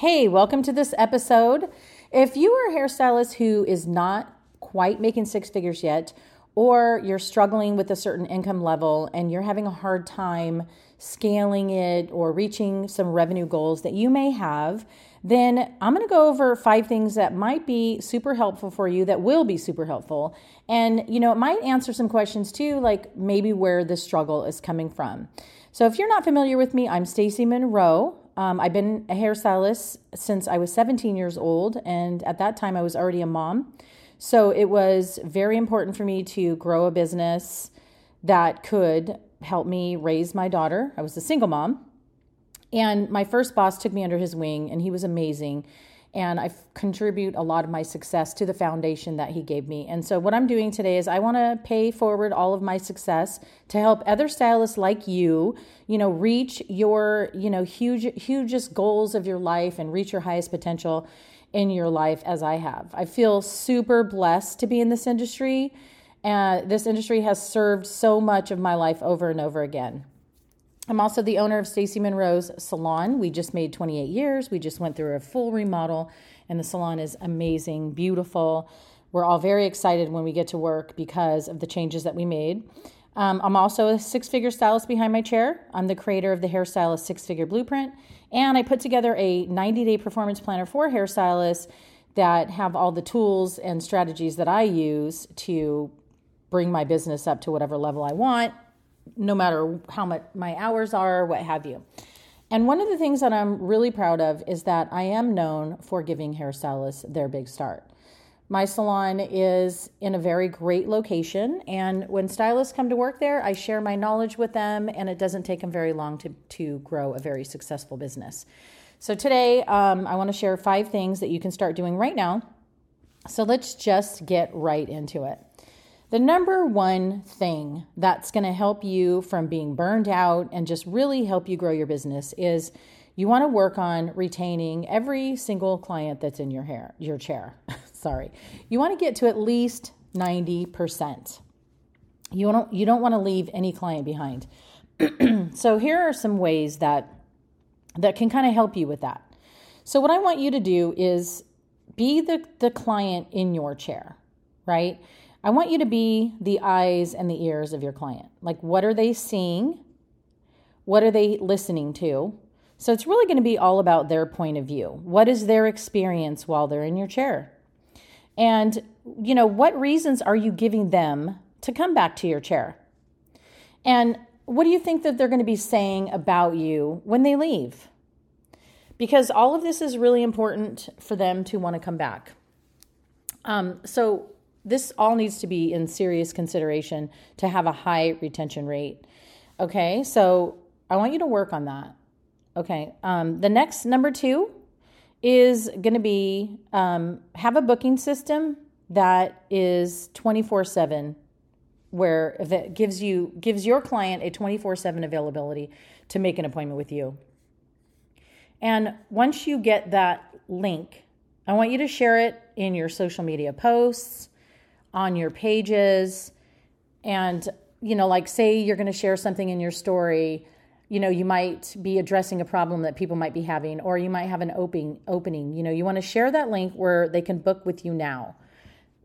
Hey, welcome to this episode. If you are a hairstylist who is not quite making six figures yet, or you're struggling with a certain income level and you're having a hard time scaling it or reaching some revenue goals that you may have, then I'm going to go over five things that might be super helpful for you that will be super helpful. And, you know, it might answer some questions too, like maybe where the struggle is coming from. So if you're not familiar with me, I'm Stacy Monroe. Um, I've been a hairstylist since I was 17 years old, and at that time I was already a mom. So it was very important for me to grow a business that could help me raise my daughter. I was a single mom. And my first boss took me under his wing, and he was amazing. And I contribute a lot of my success to the foundation that he gave me. And so, what I'm doing today is I want to pay forward all of my success to help other stylists like you, you know, reach your, you know, huge, hugest goals of your life and reach your highest potential in your life as I have. I feel super blessed to be in this industry. And uh, this industry has served so much of my life over and over again. I'm also the owner of Stacy Monroe's salon. We just made 28 years. We just went through a full remodel, and the salon is amazing, beautiful. We're all very excited when we get to work because of the changes that we made. Um, I'm also a six figure stylist behind my chair. I'm the creator of the Hairstylist Six Figure Blueprint, and I put together a 90 day performance planner for hairstylists that have all the tools and strategies that I use to bring my business up to whatever level I want no matter how much my hours are, what have you. And one of the things that I'm really proud of is that I am known for giving hairstylists their big start. My salon is in a very great location, and when stylists come to work there, I share my knowledge with them, and it doesn't take them very long to, to grow a very successful business. So, today um, I want to share five things that you can start doing right now. So, let's just get right into it. The number one thing that's going to help you from being burned out and just really help you grow your business is you want to work on retaining every single client that's in your hair, your chair. Sorry. You want to get to at least 90%. You don't you don't want to leave any client behind. so here are some ways that that can kind of help you with that. So what I want you to do is be the the client in your chair, right? I want you to be the eyes and the ears of your client. Like, what are they seeing? What are they listening to? So, it's really going to be all about their point of view. What is their experience while they're in your chair? And, you know, what reasons are you giving them to come back to your chair? And what do you think that they're going to be saying about you when they leave? Because all of this is really important for them to want to come back. Um, so, this all needs to be in serious consideration to have a high retention rate. Okay, so I want you to work on that. Okay, um, the next number two is going to be um, have a booking system that is 24 7 where if it gives you gives your client a 24/7 availability to make an appointment with you. And once you get that link, I want you to share it in your social media posts, on your pages and you know like say you're going to share something in your story you know you might be addressing a problem that people might be having or you might have an opening opening. You know you want to share that link where they can book with you now.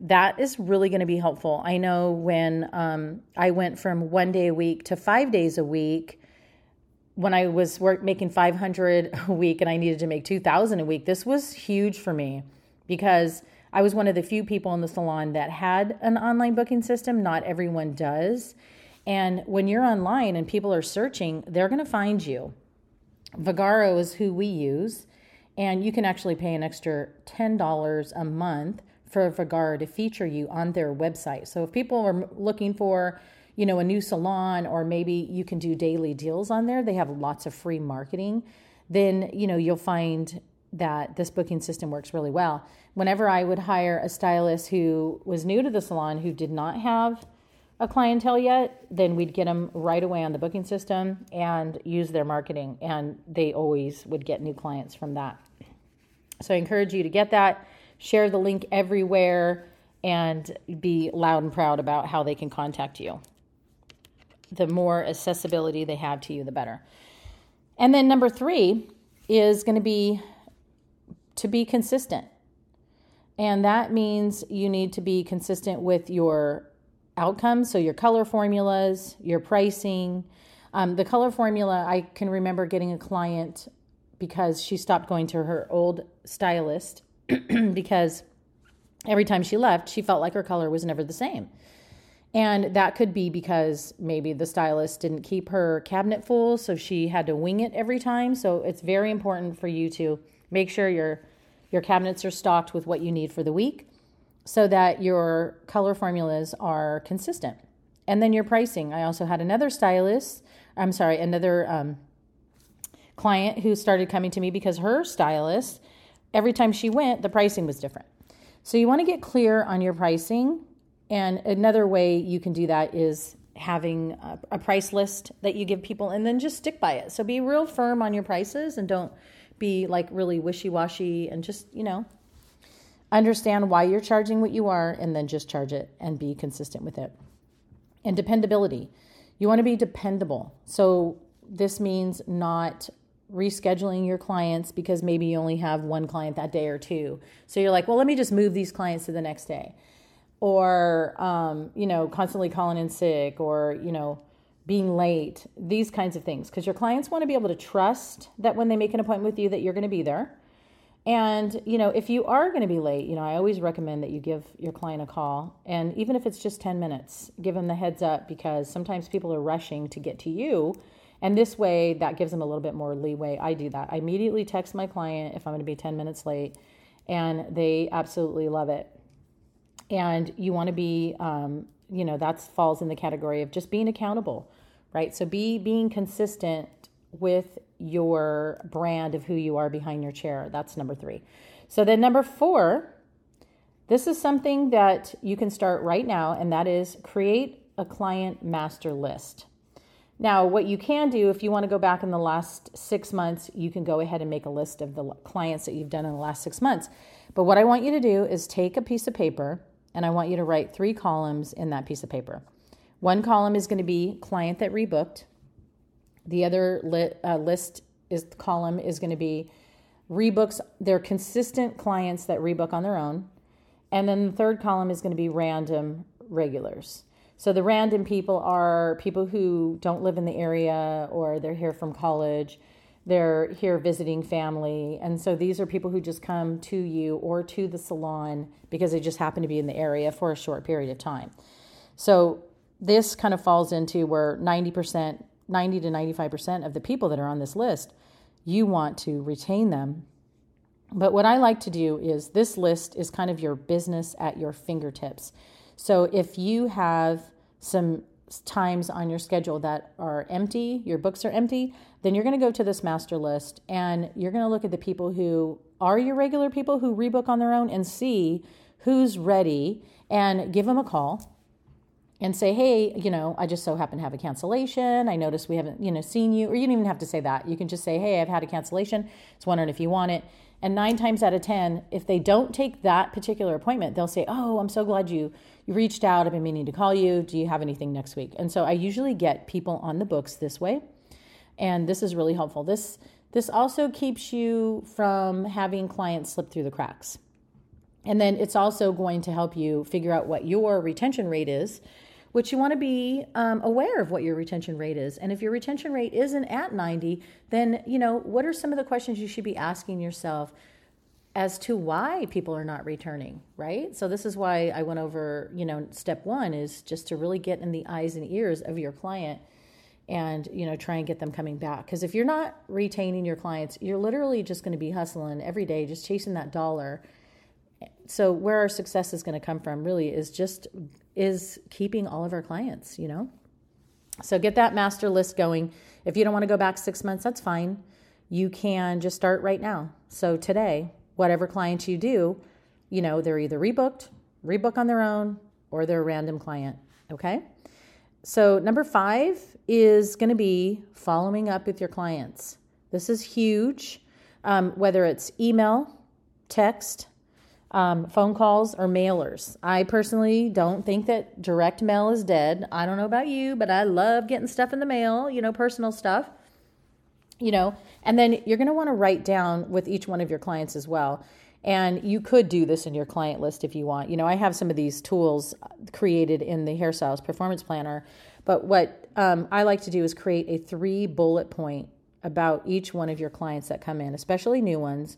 That is really going to be helpful. I know when um, i went from one day a week to five days a week when i was work, making 500 a week and i needed to make 2000 a week this was huge for me because I was one of the few people in the salon that had an online booking system. Not everyone does. And when you're online and people are searching, they're going to find you. Vagaro is who we use, and you can actually pay an extra $10 a month for Vagaro to feature you on their website. So if people are looking for, you know, a new salon or maybe you can do daily deals on there, they have lots of free marketing, then, you know, you'll find that this booking system works really well. Whenever I would hire a stylist who was new to the salon who did not have a clientele yet, then we'd get them right away on the booking system and use their marketing, and they always would get new clients from that. So I encourage you to get that, share the link everywhere, and be loud and proud about how they can contact you. The more accessibility they have to you, the better. And then number three is going to be to be consistent. And that means you need to be consistent with your outcomes, so your color formulas, your pricing. Um, the color formula, I can remember getting a client because she stopped going to her old stylist because every time she left, she felt like her color was never the same. And that could be because maybe the stylist didn't keep her cabinet full, so she had to wing it every time. So it's very important for you to make sure your your cabinets are stocked with what you need for the week so that your color formulas are consistent. And then your pricing. I also had another stylist, I'm sorry, another um, client who started coming to me because her stylist, every time she went, the pricing was different. So you want to get clear on your pricing. And another way you can do that is having a, price list that you give people and then just stick by it. So be real firm on your prices and don't be like really wishy washy and just, you know, understand why you're charging what you are and then just charge it and be consistent with it. And dependability. You want to be dependable. So this means not rescheduling your clients because maybe you only have one client that day or two. So you're like, well, let me just move these clients to the next day. Or, um, you know, constantly calling in sick or, you know, being late, these kinds of things. Because your clients want to be able to trust that when they make an appointment with you that you're going to be there. And, you know, if you are going to be late, you know, I always recommend that you give your client a call. And even if it's just 10 minutes, give them the heads up because sometimes people are rushing to get to you. And this way, that gives them a little bit more leeway. I do that. I immediately text my client if I'm going to be 10 minutes late, and they absolutely love it. And you want to be um, you know that falls in the category of just being accountable right? So be being consistent with your brand of who you are behind your chair. That's number three. So then number four this is something that you can start right now and that is create a client master list. Now what you can do if you want to go back in the last six months you can go ahead and make a list of the clients that you've done in the last six months. But what i want you to do is take a piece of paper and I want you to write three columns in that piece of paper. One column is going to be client that rebooked. The other li- uh, list is column is going to be rebooks. They're consistent clients that rebook on their own, and then the third column is going to be random regulars. So the random people are people who don't live in the area or they're here from college they're here visiting family. And so these are people who just come to you or to the salon because they just happen to be in the area for a short period of time. So this kind of falls into where 90%, 90 to 95% of the people that are on this list, you want to retain them. But what I like to do is this list is kind of your business at your fingertips. So if you have some times on your schedule that are empty, your books are empty, then you're going to go to this master list and you're going to look at the people who are your regular people who rebook on their own and see who's ready and give them a call and say, hey, you know, I just so happen to have a cancellation. I noticed we haven't, you know, seen you, or you don't even have to say that. You can just say, hey, I've had a cancellation. It's wondering if you want it. And nine times out of 10, if they don't take that particular appointment, they'll say, oh, I'm so glad you you reached out. I've been meaning to call you. Do you have anything next week? And so I usually get people on the books this way. And this is really helpful. This this also keeps you from having clients slip through the cracks. And then it's also going to help you figure out what your retention rate is, which you want to be um, aware of what your retention rate is. And if your retention rate isn't at 90, then, you know, what are some of the questions you should be asking yourself as to why people are not returning, right? So this is why I went over, you know, step 1 is just to really get in the eyes and ears of your client and, you know, try and get them coming back because if you're not retaining your clients, you're literally just going to be hustling every day just chasing that dollar. So where our success is going to come from really is just is keeping all of our clients, you know? So get that master list going. If you don't want to go back 6 months, that's fine. You can just start right now. So today, whatever clients you do, you know, they're either rebooked, rebook on their own, or they're a random client. Okay. So, number five is going to be following up with your clients. This is huge, um, whether it's email, text, um, phone calls, or mailers. I personally don't think that direct mail is dead. I don't know about you, but I love getting stuff in the mail, you know, personal stuff you know, and then you're going to want to write down with each one of your clients as well. And you could do this in your client list if you want. You know, I have some of these tools created in the Hairstyles Performance Planner, but what um, I like to do is create a three bullet point about each one of your clients that come in, especially new ones,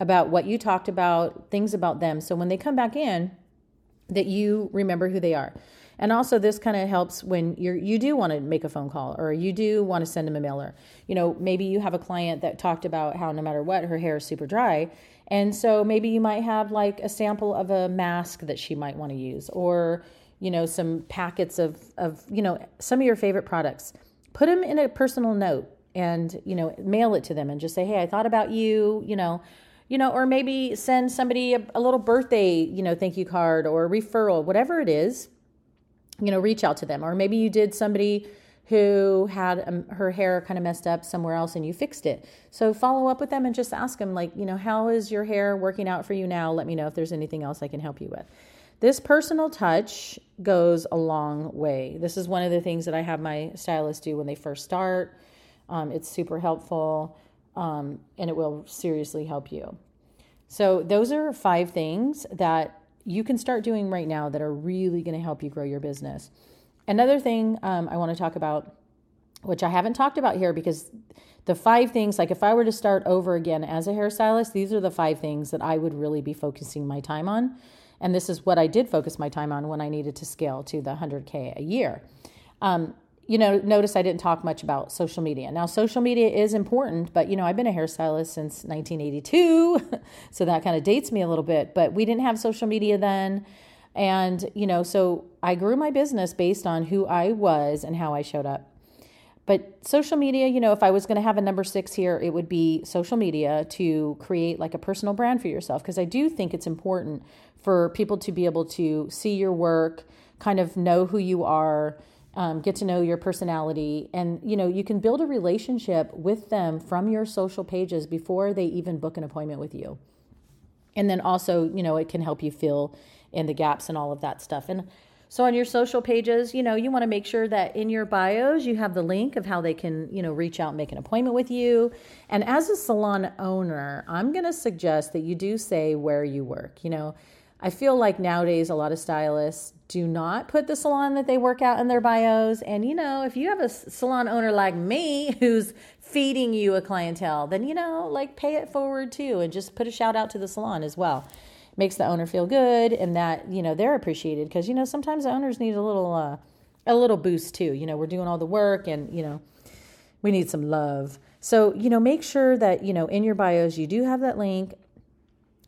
about what you talked about, things about them. So when they come back in, that you remember who they are. And also, this kind of helps when you you do want to make a phone call or you do want to send them a mailer. You know, maybe you have a client that talked about how no matter what, her hair is super dry. And so maybe you might have like a sample of a mask that she might want to use or, you know, some packets of, of, you know, some of your favorite products. Put them in a personal note and, you know, mail it to them and just say, hey, I thought about you, you know, you know, or maybe send somebody a, a little birthday, you know, thank you card or referral, whatever it is you know, reach out to them. Or maybe you did somebody who had um, her hair kind of messed up somewhere else and you fixed it. So follow up with them and just ask them, like, you know, how is your hair working out for you now? Let me know if there's anything else I can help you with. This personal touch goes a long way. This is one of the things that I have my stylist do when they first start. Um, it's super helpful um, and it will seriously help you. So, those are five things that you can start doing right now that are really going to help you grow your business. Another thing um, I want to talk about, which I haven't talked about here because the five things, like if I were to start over again as a hairstylist, these are the five things that I would really be focusing my time on. And this is what I did focus my time on when I needed to scale to the 100K a year. Um, you know, notice I didn't talk much about social media. Now, social media is important, but you know, I've been a hairstylist since 1982, so that kind of dates me a little bit. But we didn't have social media then, and you know, so I grew my business based on who I was and how I showed up. But social media, you know, if I was going to have a number six here, it would be social media to create like a personal brand for yourself. Because I do think it's important for people to be able to see your work, kind of know who you are um, get to know your personality. And you know you can build a relationship with them from your social pages before they even book an appointment with you. And then also you know it can help you fill in the gaps and all of that stuff. And so on your social pages you know you want to make sure that in your bios you have the link of how they can you know reach out and make an appointment with you. And as a salon owner i'm going to suggest that you do say where you work you know I feel like nowadays a lot of stylists do not put the salon that they work out in their bios. And you know, if you have a salon owner like me who's feeding you a clientele, then you know, like pay it forward too and just put a shout out to the salon as well. Makes the owner feel good and that, you know, they're appreciated because you know, sometimes the owners need a little uh a little boost too. You know, we're doing all the work and, you know, we need some love. So, you know, make sure that, you know, in your bios you do have that link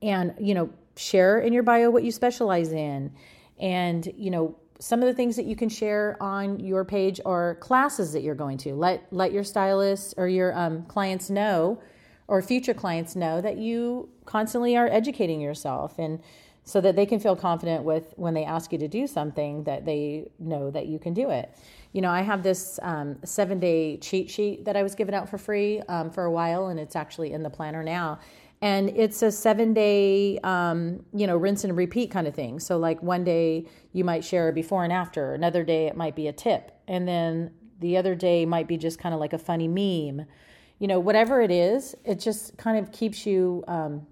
and, you know, share in your bio what you specialize in. And you know some of the things that you can share on your page are classes that you're going to. Let let your stylists or your um, clients know or future clients know that you constantly are educating yourself and so that they can feel confident with when they ask you to do something that they know that you can do it you know i have this um, seven day cheat sheet that i was giving out for free um, for a while and it's actually in the planner now. And it's a seven day um, you know rinse and repeat kind of thing. So like one day you might share a before and after. Another day it might be a tip. And then the other day might be just kind of like a funny meme. You know whatever it is it just kind of keeps you um,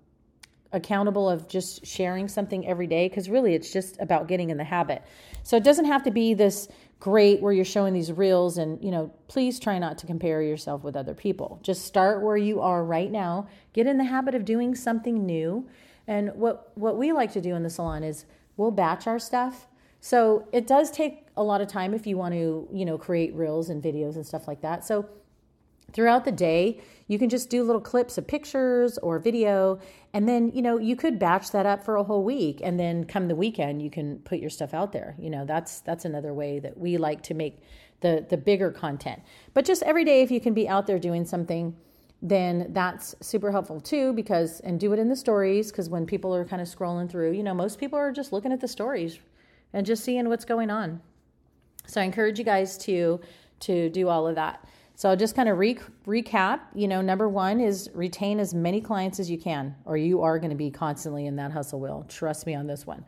accountable of just sharing something every day because really it's just about getting in the habit. So it doesn't have to be this great where you're showing these reels and you know please try not to compare yourself with other people. Just start where you are right now. Get in the habit of doing something new. And what what we like to do in the salon is we'll batch our stuff. So it does take a lot of time if you want to you know create reels and videos and stuff like that. So throughout the day you can just do little clips of pictures or video and then you know you could batch that up for a whole week and then come the weekend you can put your stuff out there. You know that's that's another way that we like to make the the bigger content. But just every day if you can be out there doing something then that's super helpful too because and do it in the stories because when people are kind of scrolling through you know most people are just looking at the stories and just seeing what's going on. So i encourage you guys to to do all of that so I'll just kind of re- recap. You know, number one is retain as many clients as you can, or you are going to be constantly in that hustle wheel. Trust me on this one.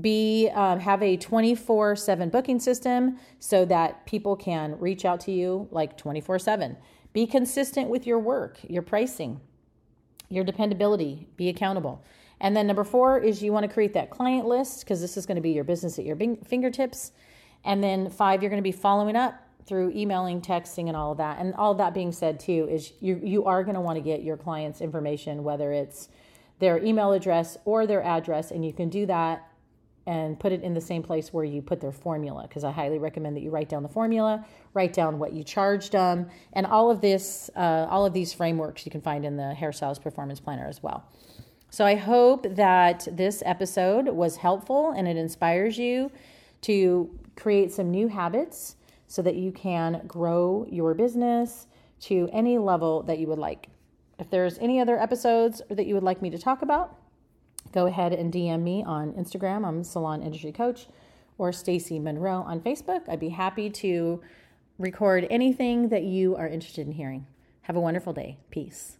B, uh, have a 24 7 booking system so that people can reach out to you like 24 7. Be consistent with your work, your pricing, your dependability. Be accountable. And then number four is you want to create that client list because this is going to be your business at your fingertips. And then five, you're going to be following up through emailing, texting, and all of that. And all that being said, too, is you you are going to want to get your clients' information, whether it's their email address or their address, and you can do that and put it in the same place where you put their formula because I highly recommend that you write down the formula, write down what you charged them, and all of this, uh, all of these frameworks you can find in the Hairstyles Performance Planner as well. So I hope that this episode was helpful and it inspires you to create some new habits so that you can grow your business to any level that you would like. If there's any other episodes that you would like me to talk about, go ahead and DM me on Instagram. I'm Salon Industry Coach or Stacy Monroe on Facebook. I'd be happy to record anything that you are interested in hearing. Have a wonderful day. Peace.